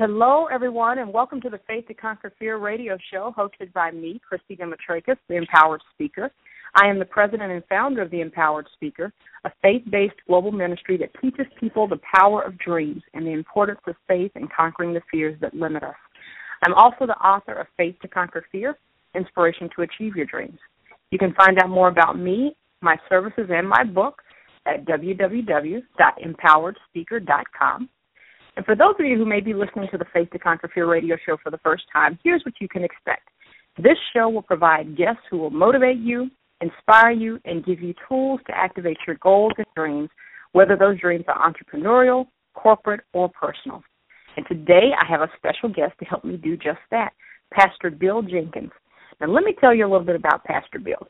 Hello, everyone, and welcome to the Faith to Conquer Fear radio show hosted by me, Christy Demetrakis, the Empowered Speaker. I am the president and founder of the Empowered Speaker, a faith based global ministry that teaches people the power of dreams and the importance of faith in conquering the fears that limit us. I'm also the author of Faith to Conquer Fear Inspiration to Achieve Your Dreams. You can find out more about me, my services, and my book at www.empoweredspeaker.com. And for those of you who may be listening to the Faith to Conquer Fear radio show for the first time, here's what you can expect. This show will provide guests who will motivate you, inspire you, and give you tools to activate your goals and dreams, whether those dreams are entrepreneurial, corporate, or personal. And today I have a special guest to help me do just that, Pastor Bill Jenkins. Now, let me tell you a little bit about Pastor Bill.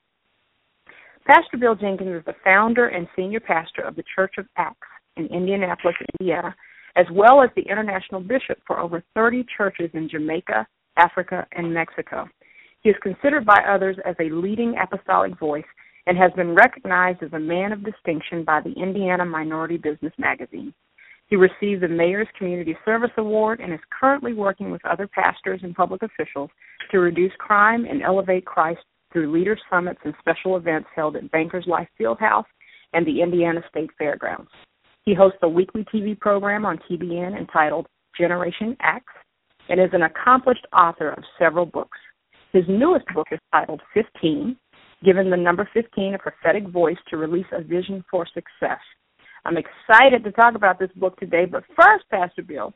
Pastor Bill Jenkins is the founder and senior pastor of the Church of Acts in Indianapolis, Indiana, as well as the international bishop for over 30 churches in Jamaica, Africa, and Mexico. He is considered by others as a leading apostolic voice and has been recognized as a man of distinction by the Indiana Minority Business Magazine. He received the Mayor's Community Service Award and is currently working with other pastors and public officials to reduce crime and elevate Christ through leader summits and special events held at Bankers Life Fieldhouse and the Indiana State Fairgrounds. He hosts a weekly TV program on TBN entitled Generation ACTS and is an accomplished author of several books. His newest book is titled 15, given the number 15 a prophetic voice to release a vision for success. I'm excited to talk about this book today, but first, Pastor Bill,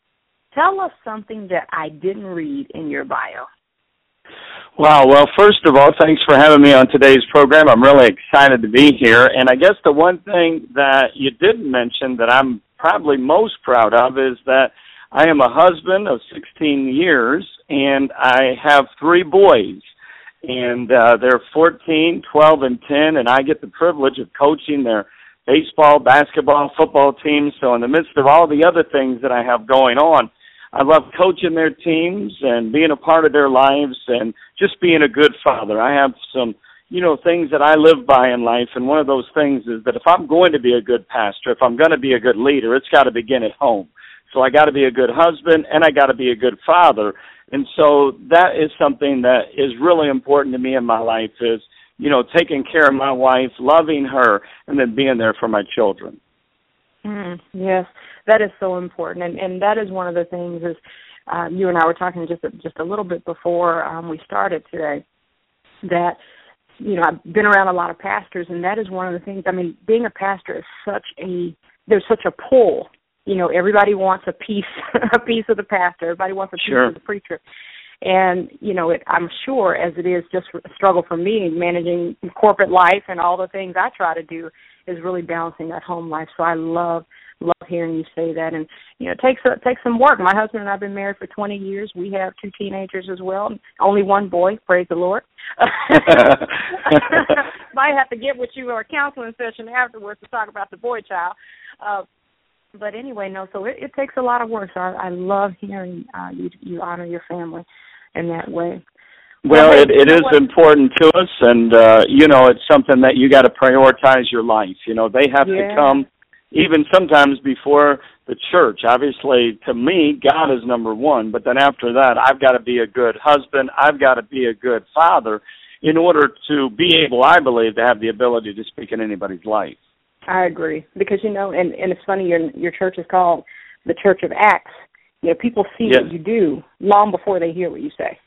tell us something that I didn't read in your bio. Wow. Well, first of all, thanks for having me on today's program. I'm really excited to be here. And I guess the one thing that you didn't mention that I'm probably most proud of is that I am a husband of 16 years and I have three boys. And uh, they're 14, 12, and 10, and I get the privilege of coaching their baseball, basketball, football teams. So, in the midst of all the other things that I have going on, I love coaching their teams and being a part of their lives and just being a good father. I have some, you know, things that I live by in life, and one of those things is that if I'm going to be a good pastor, if I'm going to be a good leader, it's got to begin at home. So I got to be a good husband and I got to be a good father. And so that is something that is really important to me in my life is, you know, taking care of my wife, loving her, and then being there for my children. Mm, yes that is so important, and and that is one of the things is um, you and I were talking just a, just a little bit before um, we started today that you know I've been around a lot of pastors, and that is one of the things. I mean, being a pastor is such a there's such a pull. You know, everybody wants a piece a piece of the pastor. Everybody wants a piece sure. of the preacher. And you know, it, I'm sure as it is just a struggle for me managing corporate life and all the things I try to do is really balancing that home life. So I love love hearing you say that. And you know it takes a, it takes some work. My husband and i've been married for 20 years. We have two teenagers as well. Only one boy praise the lord. Might have to get with you or a counseling session afterwards to talk about the boy child. Uh but anyway no so it, it takes a lot of work. So i, I love hearing uh you you honor your family in that way. Well, it, it is important to us, and uh, you know, it's something that you got to prioritize your life. You know, they have yeah. to come even sometimes before the church. Obviously, to me, God is number one, but then after that, I've got to be a good husband, I've got to be a good father in order to be able, I believe, to have the ability to speak in anybody's life. I agree because you know, and and it's funny your your church is called the Church of Acts. You know, people see yes. what you do long before they hear what you say.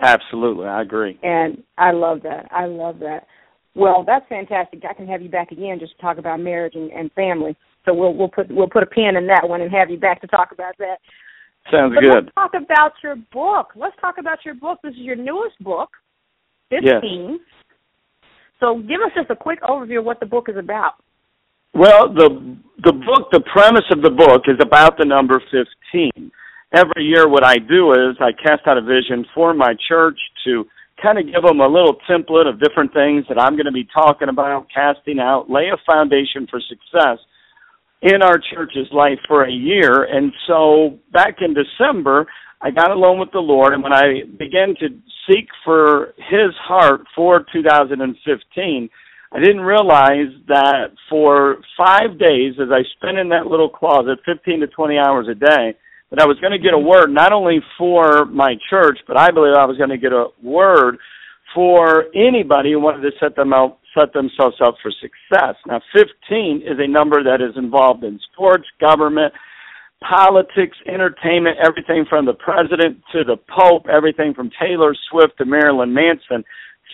Absolutely, I agree. And I love that. I love that. Well, that's fantastic. I can have you back again just to talk about marriage and, and family. So we'll we'll put we'll put a pin in that one and have you back to talk about that. Sounds but good. Let's talk about your book. Let's talk about your book. This is your newest book, fifteen. Yes. So give us just a quick overview of what the book is about. Well, the the book, the premise of the book is about the number fifteen. Every year, what I do is I cast out a vision for my church to kind of give them a little template of different things that I'm going to be talking about, casting out, lay a foundation for success in our church's life for a year. And so back in December, I got alone with the Lord, and when I began to seek for His heart for 2015, I didn't realize that for five days, as I spent in that little closet, 15 to 20 hours a day, that I was going to get a word not only for my church, but I believe I was going to get a word for anybody who wanted to set them out, set themselves up for success. Now, 15 is a number that is involved in sports, government, politics, entertainment, everything from the president to the pope, everything from Taylor Swift to Marilyn Manson.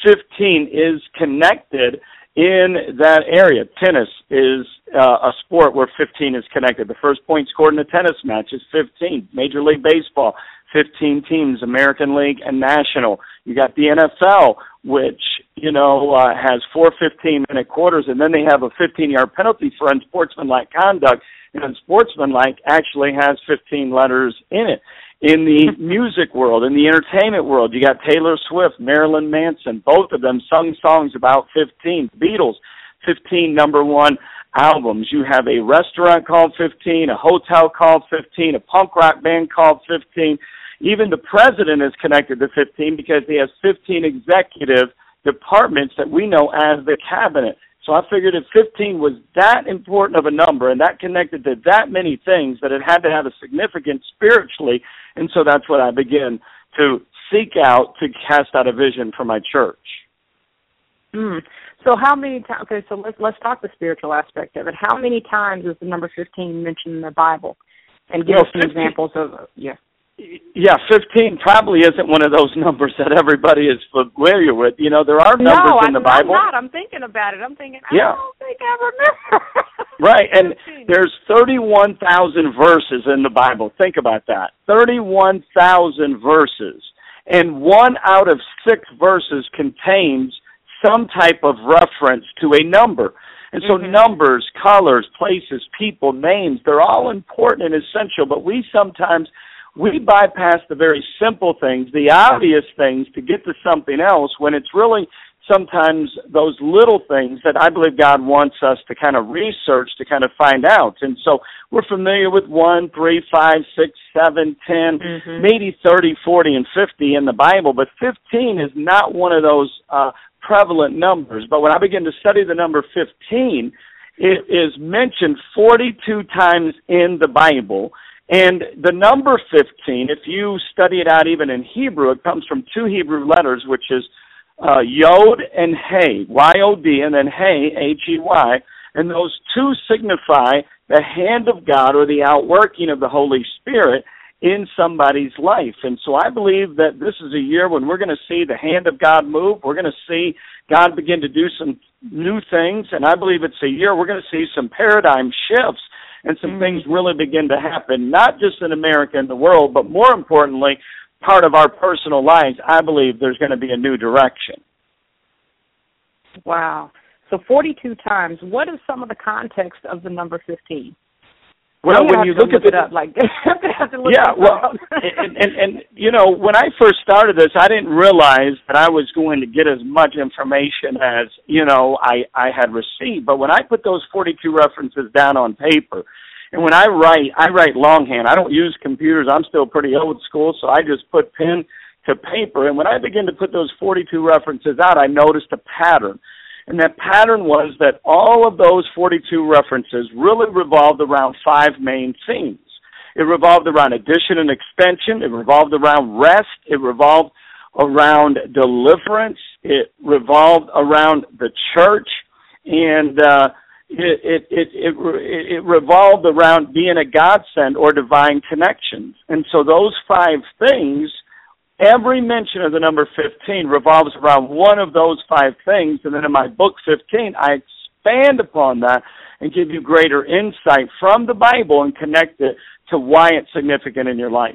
15 is connected in that area. Tennis is uh, a sport where 15 is connected. The first point scored in a tennis match is 15. Major League Baseball, 15 teams, American League and National. You got the NFL, which you know uh, has four 15-minute quarters, and then they have a 15-yard penalty for unsportsmanlike conduct. And unsportsmanlike actually has 15 letters in it in the music world, in the entertainment world. You got Taylor Swift, Marilyn Manson, both of them sung songs about 15. Beatles, 15 number one albums. You have a restaurant called 15, a hotel called 15, a punk rock band called 15. Even the president is connected to 15 because he has 15 executive departments that we know as the cabinet. So I figured if 15 was that important of a number and that connected to that many things that it had to have a significance spiritually, and so that's what I began to seek out to cast out a vision for my church. Mm. So how many times? Okay, so let's let's talk the spiritual aspect of it. How many times is the number 15 mentioned in the Bible? And give well, us some 15, examples of yeah yeah, 15 probably isn't one of those numbers that everybody is familiar with. You know, there are numbers no, in the Bible. No, I'm not. I'm thinking about it. I'm thinking, yeah. I don't think I remember. right, and there's 31,000 verses in the Bible. Think about that. 31,000 verses. And one out of six verses contains some type of reference to a number. And so mm-hmm. numbers, colors, places, people, names, they're all important and essential, but we sometimes – we bypass the very simple things, the obvious things to get to something else when it's really sometimes those little things that I believe God wants us to kind of research to kind of find out. And so we're familiar with one, three, five, six, seven, ten, mm-hmm. maybe thirty, forty, and 50 in the Bible, but 15 is not one of those uh, prevalent numbers. But when I begin to study the number 15, it is mentioned 42 times in the Bible. And the number 15, if you study it out even in Hebrew, it comes from two Hebrew letters, which is uh, Yod and Hey, Y-O-D, and then Hey, H-E-Y. And those two signify the hand of God or the outworking of the Holy Spirit in somebody's life. And so I believe that this is a year when we're going to see the hand of God move. We're going to see God begin to do some new things. And I believe it's a year we're going to see some paradigm shifts and some mm-hmm. things really begin to happen, not just in America and the world, but more importantly, part of our personal lives, I believe there's going to be a new direction. Wow. So 42 times. What is some of the context of the number 15? Well, when you look, look at it up, like yeah, well, and, and and you know, when I first started this, I didn't realize that I was going to get as much information as you know I I had received. But when I put those forty-two references down on paper, and when I write, I write longhand. I don't use computers. I'm still pretty old school, so I just put pen to paper. And when I began to put those forty-two references out, I noticed a pattern. And that pattern was that all of those 42 references really revolved around five main themes. It revolved around addition and expansion. It revolved around rest. It revolved around deliverance. It revolved around the church. And, uh, it, it, it, it, it revolved around being a godsend or divine connections. And so those five things every mention of the number 15 revolves around one of those five things. And then in my book 15, I expand upon that and give you greater insight from the Bible and connect it to why it's significant in your life.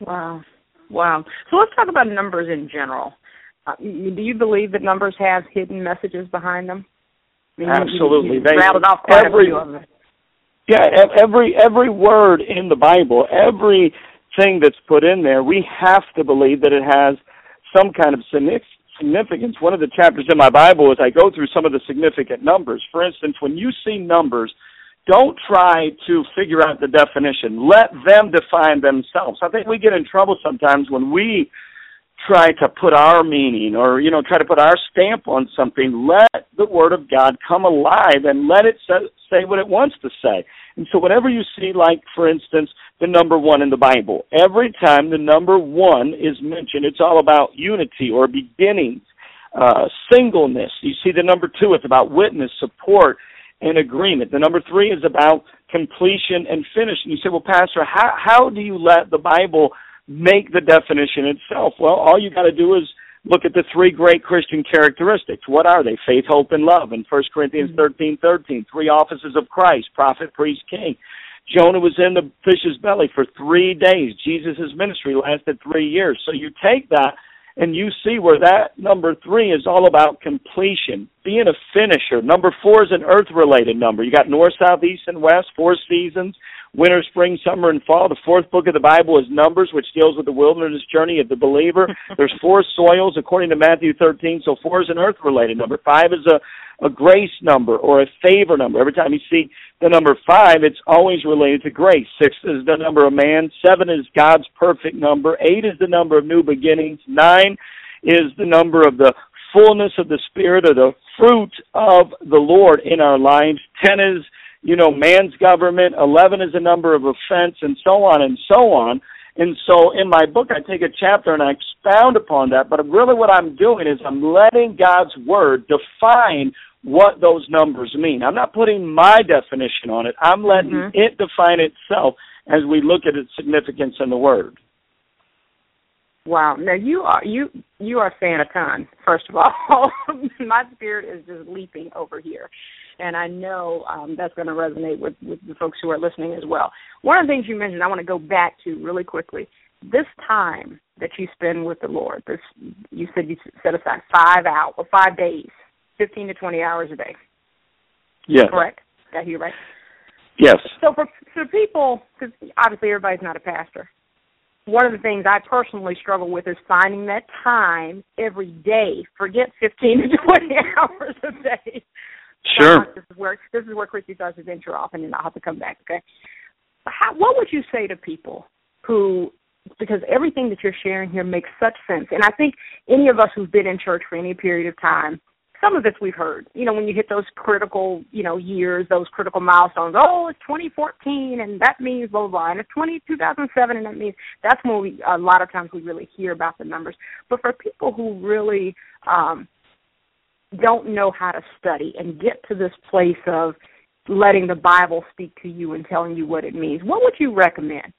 Wow. Wow. So let's talk about numbers in general. Uh, do you believe that numbers have hidden messages behind them? I mean, Absolutely. You, you, you rattled off quite every, a few of them. Yeah, every every word in the Bible, everything that's put in there, we have to believe that it has some kind of significance. One of the chapters in my Bible is I go through some of the significant numbers. For instance, when you see numbers, don't try to figure out the definition. Let them define themselves. I think we get in trouble sometimes when we try to put our meaning or you know try to put our stamp on something let the word of god come alive and let it say, what it wants to say. And so whatever you see like for instance the number 1 in the bible every time the number 1 is mentioned it's all about unity or beginnings uh singleness. You see the number 2 it's about witness support and agreement. The number 3 is about completion and finish and you say well pastor how how do you let the bible make the definition itself? Well, all you got to do is look at the three great Christian characteristics. What are they? Faith, hope, and love. In 1 Corinthians mm-hmm. thirteen thirteen, three offices of Christ, prophet, priest, king. Jonah was in the fish's belly for three days. Jesus' ministry lasted three years. So you take that and you see where that number three is all about completion, being a finisher. Number four is an earth related number. You got north, south, east, and west, four seasons winter, spring, summer, and fall. The fourth book of the Bible is Numbers, which deals with the wilderness journey of the believer. There's four soils according to Matthew 13, so four is an earth related number. Five is a a grace number or a favor number. Every time you see the number five, it's always related to grace. Six is the number of man. Seven is God's perfect number. Eight is the number of new beginnings. Nine is the number of the fullness of the Spirit or the fruit of the Lord in our lives. Ten is you know, man's government, 11 is a number of offense, and so on and so on. And so in my book, I take a chapter and I expound upon that. But really, what I'm doing is I'm letting God's Word define what those numbers mean. I'm not putting my definition on it, I'm letting mm-hmm. it define itself as we look at its significance in the Word. Wow. Now you are you you are saying a ton. First of all, my spirit is just leaping over here and I know um, that's going to resonate with, with the folks who are listening as well. One of the things you mentioned, I want to go back to really quickly. This time that you spend with the Lord, this you said you set aside five hours, or five days, fifteen to twenty hours a day. Yes. Correct. Did I hear right? Yes. So for for people, because obviously everybody's not a pastor, one of the things I personally struggle with is finding that time every day. Forget 15 to 20 hours a day Sure. This is where this is where Christy starts to venture off, and then I'll have to come back. Okay. How, what would you say to people who, because everything that you're sharing here makes such sense, and I think any of us who've been in church for any period of time, some of this we've heard. You know, when you hit those critical, you know, years, those critical milestones. Oh, it's 2014, and that means blah blah blah. And it's 20, 2007, and that means that's when we a lot of times we really hear about the numbers. But for people who really um, don't know how to study and get to this place of letting the Bible speak to you and telling you what it means, what would you recommend?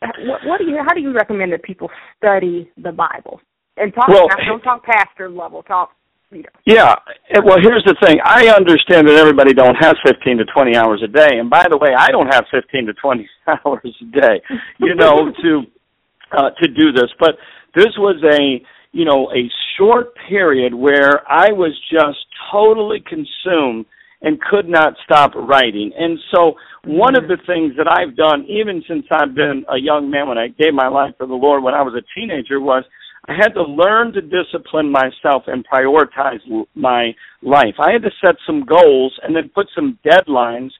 What, what do you? How do you recommend that people study the Bible and talk? Well, don't talk pastor level. Talk. Know. Yeah. Well, here's the thing. I understand that everybody don't have 15 to 20 hours a day, and by the way, I don't have 15 to 20 hours a day. You know, to uh, to do this, but this was a you know, a short period where I was just totally consumed and could not stop writing. And so one of the things that I've done even since I've been a young man when I gave my life to the Lord when I was a teenager was I had to learn to discipline myself and prioritize my life. I had to set some goals and then put some deadlines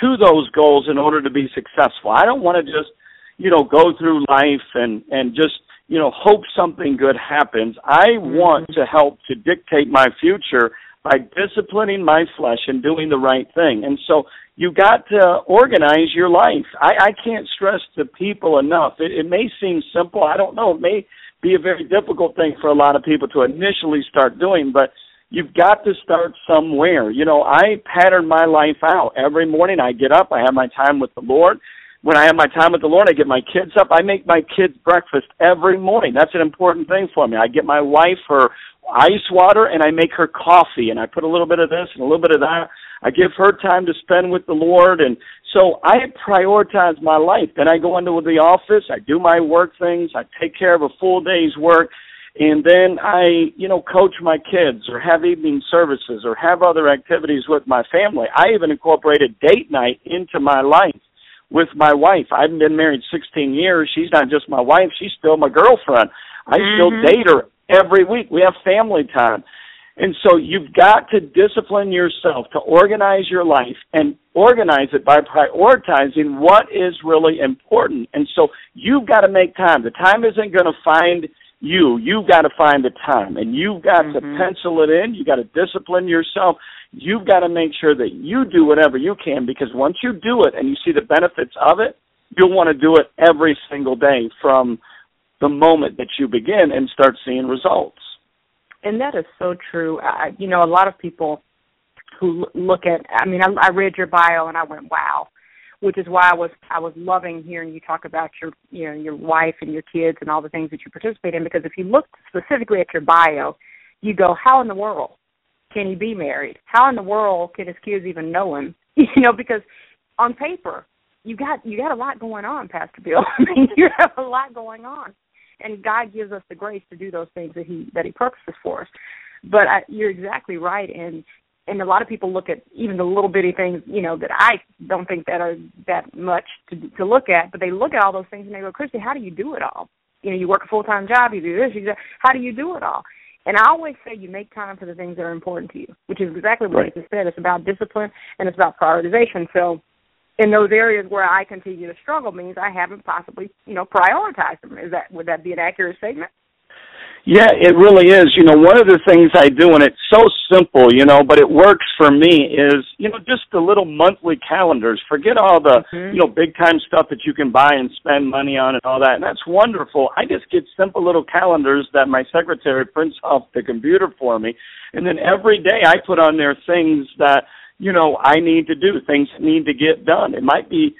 to those goals in order to be successful. I don't want to just, you know, go through life and and just you know, hope something good happens. I mm-hmm. want to help to dictate my future by disciplining my flesh and doing the right thing. And so you got to organize your life. I, I can't stress to people enough. It, it may seem simple. I don't know. It may be a very difficult thing for a lot of people to initially start doing, but you've got to start somewhere. You know, I pattern my life out. Every morning I get up, I have my time with the Lord when I have my time with the Lord, I get my kids up. I make my kids breakfast every morning. That's an important thing for me. I get my wife her ice water and I make her coffee and I put a little bit of this and a little bit of that. I give her time to spend with the Lord and so I prioritize my life. Then I go into the office, I do my work things, I take care of a full day's work and then I, you know, coach my kids or have evening services or have other activities with my family. I even incorporated date night into my life with my wife. I've been married 16 years. She's not just my wife, she's still my girlfriend. I mm-hmm. still date her every week. We have family time. And so you've got to discipline yourself to organize your life and organize it by prioritizing what is really important. And so you've got to make time. The time isn't going to find you. You've got to find the time and you've got mm-hmm. to pencil it in. You've got to discipline yourself. You've got to make sure that you do whatever you can because once you do it and you see the benefits of it, you'll want to do it every single day from the moment that you begin and start seeing results. And that is so true. I, you know, a lot of people who look at, I mean, I, I read your bio and I went, wow which is why I was I was loving hearing you talk about your you know your wife and your kids and all the things that you participate in because if you look specifically at your bio, you go how in the world can he be married? How in the world can his kids even know him? You know because on paper you got you got a lot going on, Pastor Bill. I mean you have a lot going on, and God gives us the grace to do those things that he that he purposes for us. But I, you're exactly right, and and a lot of people look at even the little bitty things, you know, that I don't think that are that much to to look at, but they look at all those things and they go, Christy, how do you do it all? You know, you work a full time job, you do this, you do that. How do you do it all? And I always say you make time for the things that are important to you, which is exactly what right. you just said. It's about discipline and it's about prioritization. So in those areas where I continue to struggle means I haven't possibly, you know, prioritized them. Is that would that be an accurate statement? Yeah, it really is. You know, one of the things I do, and it's so simple, you know, but it works for me, is, you know, just the little monthly calendars. Forget all the, mm-hmm. you know, big time stuff that you can buy and spend money on and all that. And that's wonderful. I just get simple little calendars that my secretary prints off the computer for me. And then every day I put on there things that, you know, I need to do, things that need to get done. It might be,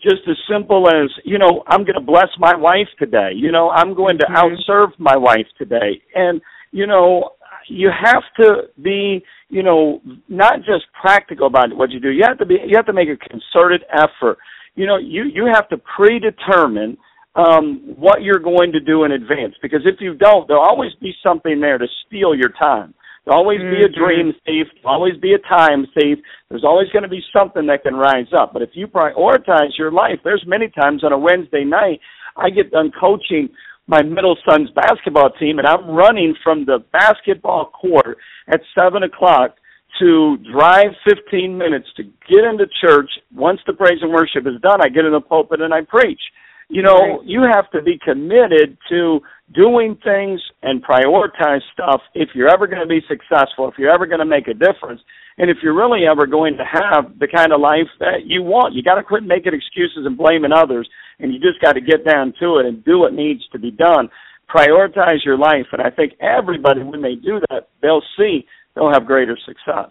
just as simple as you know i'm going to bless my wife today. You know i'm going to mm-hmm. outserve my wife today. And you know you have to be you know not just practical about what you do. You have to be you have to make a concerted effort. You know you you have to predetermine um what you're going to do in advance. Because if you don't there'll always be something there to steal your time always mm-hmm. be a mm-hmm. dream thief. Always be a time thief. There's always going to be something that can rise up. But if you prioritize your life, there's many times on a Wednesday night, I get done coaching my middle son's basketball team, and I'm running from the basketball court at 7 o'clock to drive 15 minutes to get into church. Once the praise and worship is done, I get in the pulpit and I preach. You know, you have to be committed to doing things and prioritize stuff if you're ever going to be successful, if you're ever going to make a difference, and if you're really ever going to have the kind of life that you want. You got to quit making excuses and blaming others, and you just got to get down to it and do what needs to be done. Prioritize your life, and I think everybody, when they do that, they'll see they'll have greater success.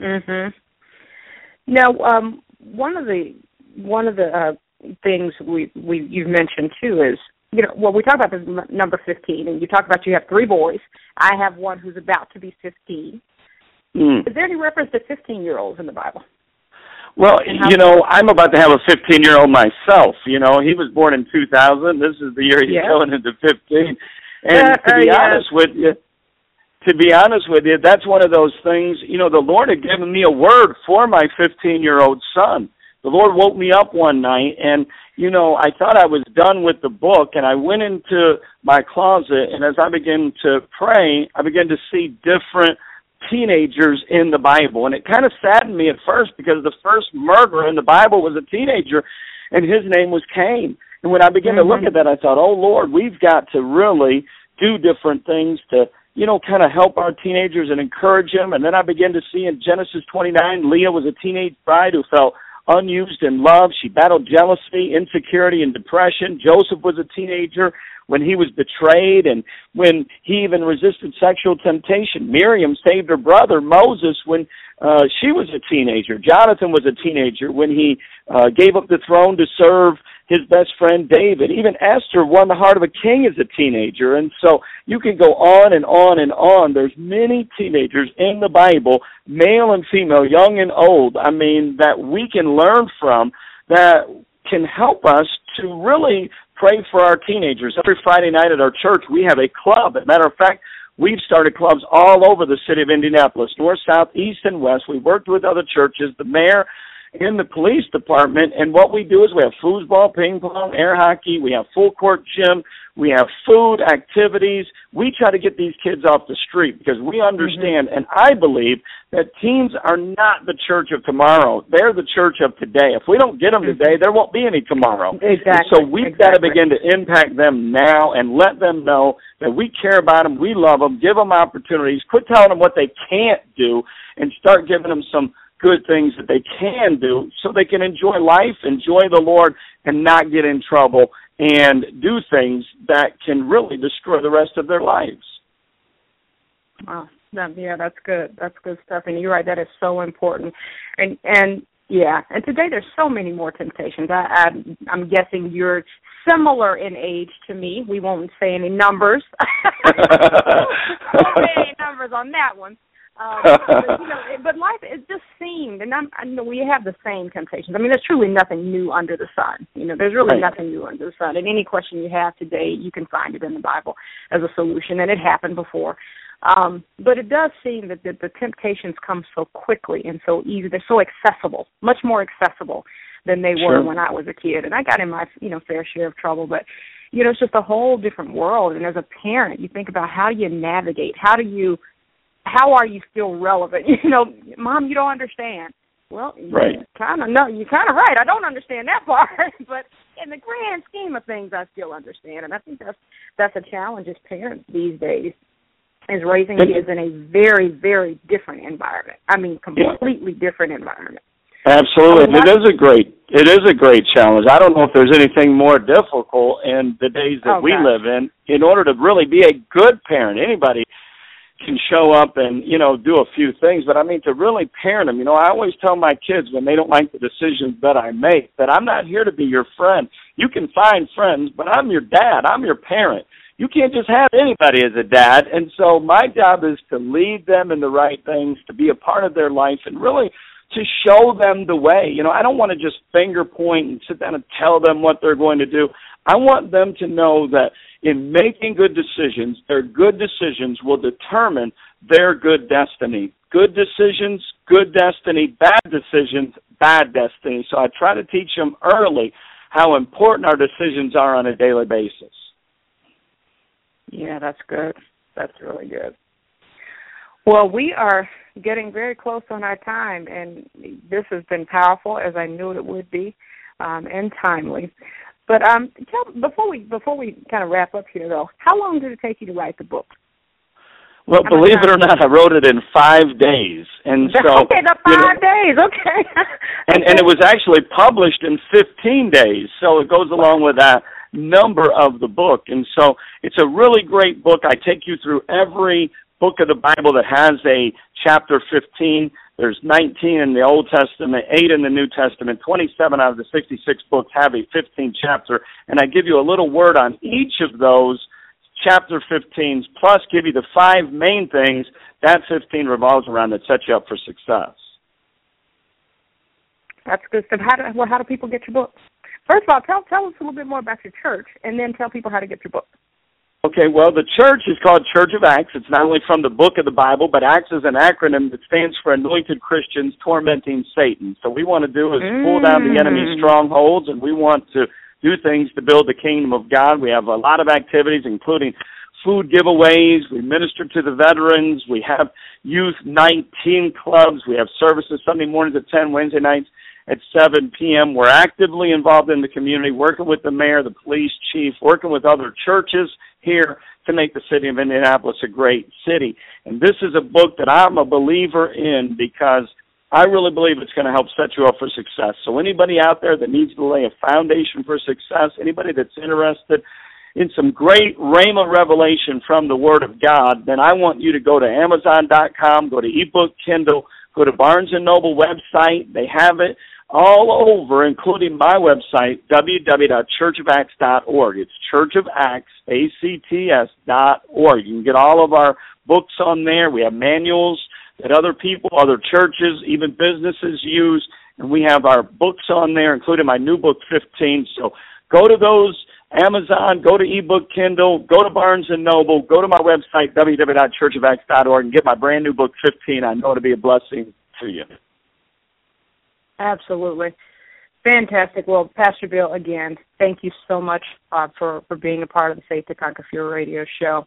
Mhm. Now, um, one of the one of the uh, things we we you've mentioned too is you know, well, we talk about the number 15, and you talk about you have three boys. I have one who's about to be 15. Mm. Is there any reference to 15 year olds in the Bible? Well, you know, I'm about to have a 15 year old myself. You know, he was born in 2000. This is the year he's yeah. going into 15. And uh, to be uh, honest with you, to be honest with you, that's one of those things. You know, the Lord had given me a word for my 15 year old son. The Lord woke me up one night, and you know, I thought I was done with the book, and I went into my closet, and as I began to pray, I began to see different teenagers in the Bible, and it kind of saddened me at first because the first murderer in the Bible was a teenager, and his name was Cain. And when I began mm-hmm. to look mm-hmm. at that, I thought, oh Lord, we've got to really do different things to, you know, kind of help our teenagers and encourage them. And then I began to see in Genesis 29, Leah was a teenage bride who felt unused in love. She battled jealousy, insecurity, and depression. Joseph was a teenager when he was betrayed and when he even resisted sexual temptation. Miriam saved her brother Moses when uh, she was a teenager. Jonathan was a teenager when he uh, gave up the throne to serve his best friend David. Even Esther won the heart of a king as a teenager. And so you can go on and on and on. There's many teenagers in the Bible, male and female, young and old, I mean, that we can learn from that can help us to really pray for our teenagers. Every Friday night at our church, we have a club. As a matter of fact, we've started clubs all over the city of Indianapolis, north, south, east, and west. We've worked with other churches. The mayor in the police department. And what we do is we have foosball, ping pong, air hockey. We have full court gym. We have food activities. We try to get these kids off the street because we understand, mm-hmm. and I believe that teens are not the church of tomorrow. They're the church of today. If we don't get them mm-hmm. today, there won't be any tomorrow. Exactly. so we've exactly. got to begin to impact them now and let them know that we care about them, we love them, give them opportunities, quit telling them what they can't do, and start giving them some good things that they can do so they can enjoy life, enjoy the Lord, and not get in trouble and do things that can really destroy the rest of their lives. Wow. That, yeah, that's good. That's good stuff. And you're right, that is so important. And and yeah, and today there's so many more temptations. I, I I'm guessing you're similar in age to me. We won't say any numbers. say any numbers on that one. Um, but, you know, but life it just seemed, and I'm, I know we have the same temptations. I mean, there's truly nothing new under the sun. You know, there's really right. nothing new under the sun. And any question you have today, you can find it in the Bible as a solution, and it happened before. Um, but it does seem that the, the temptations come so quickly and so easy. They're so accessible, much more accessible than they sure. were when I was a kid. And I got in my, you know, fair share of trouble, but you know, it's just a whole different world. And as a parent, you think about how do you navigate, how do you how are you still relevant? You know, mom, you don't understand. Well, right. kind of no, you're kind of right. I don't understand that part, but in the grand scheme of things, I still understand, and I think that's that's a challenge as parents these days, is raising kids in a very, very different environment. I mean, completely yeah. different environment. Absolutely, it is a great it is a great challenge. I don't know if there's anything more difficult in the days that oh, we gosh. live in. In order to really be a good parent, anybody can show up and you know do a few things but i mean to really parent them you know i always tell my kids when they don't like the decisions that i make that i'm not here to be your friend. You can find friends but i'm your dad. I'm your parent. You can't just have anybody as a dad. And so my job is to lead them in the right things to be a part of their life and really to show them the way. You know i don't want to just finger point and sit down and tell them what they're going to do i want them to know that in making good decisions, their good decisions will determine their good destiny. Good decisions, good destiny, bad decisions, bad destiny. So I try to teach them early how important our decisions are on a daily basis. Yeah, that's good. That's really good. Well, we are getting very close on our time, and this has been powerful as I knew it would be, um, and timely. But um, tell, before we before we kind of wrap up here, though, how long did it take you to write the book? Well, believe it or not, I wrote it in five days, and so okay, the five you know, days, okay. and and it was actually published in fifteen days, so it goes along with that number of the book, and so it's a really great book. I take you through every book of the Bible that has a chapter fifteen there's 19 in the Old Testament, 8 in the New Testament, 27 out of the 66 books have a 15 chapter, and I give you a little word on each of those chapter 15s, plus give you the five main things that 15 revolves around that set you up for success. That's good stuff. How do, well, how do people get your books? First of all, tell tell us a little bit more about your church, and then tell people how to get your books. Okay, well, the church is called Church of Acts. It's not only from the book of the Bible, but Acts is an acronym that stands for Anointed Christians Tormenting Satan. So we want to do is pull down the enemy's mm. strongholds, and we want to do things to build the kingdom of God. We have a lot of activities, including food giveaways. We minister to the veterans. We have youth 19 clubs. We have services Sunday mornings at 10, Wednesday nights at 7 p.m. We're actively involved in the community, working with the mayor, the police chief, working with other churches here to make the city of Indianapolis a great city. And this is a book that I'm a believer in because I really believe it's going to help set you up for success. So anybody out there that needs to lay a foundation for success, anybody that's interested in some great Rhema revelation from the Word of God, then I want you to go to Amazon.com, go to ebook Kindle, go to Barnes and Noble website. They have it all over, including my website, www.churchofacts.org. It's Church of Acts, A-C-T-S dot org. You can get all of our books on there. We have manuals that other people, other churches, even businesses use, and we have our books on there, including my new book, 15. So go to those Amazon, go to ebook Kindle, go to Barnes and Noble, go to my website, www.churchofacts.org, and get my brand new book, 15. I know it'll be a blessing to you. Absolutely. Fantastic. Well, Pastor Bill, again, thank you so much uh, for, for being a part of the Faith to Conquer Fear radio show.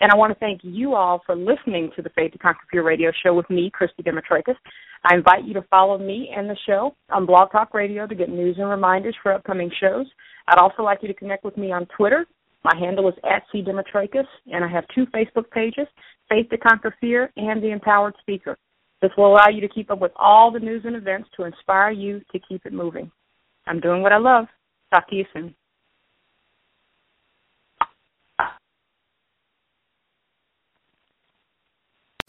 And I want to thank you all for listening to the Faith to Conquer Fear radio show with me, Christy Demetrakis. I invite you to follow me and the show on Blog Talk Radio to get news and reminders for upcoming shows. I'd also like you to connect with me on Twitter. My handle is at C. Demetrakis, and I have two Facebook pages, Faith to Conquer Fear and The Empowered Speaker. This will allow you to keep up with all the news and events to inspire you to keep it moving. I'm doing what I love. Talk to you soon.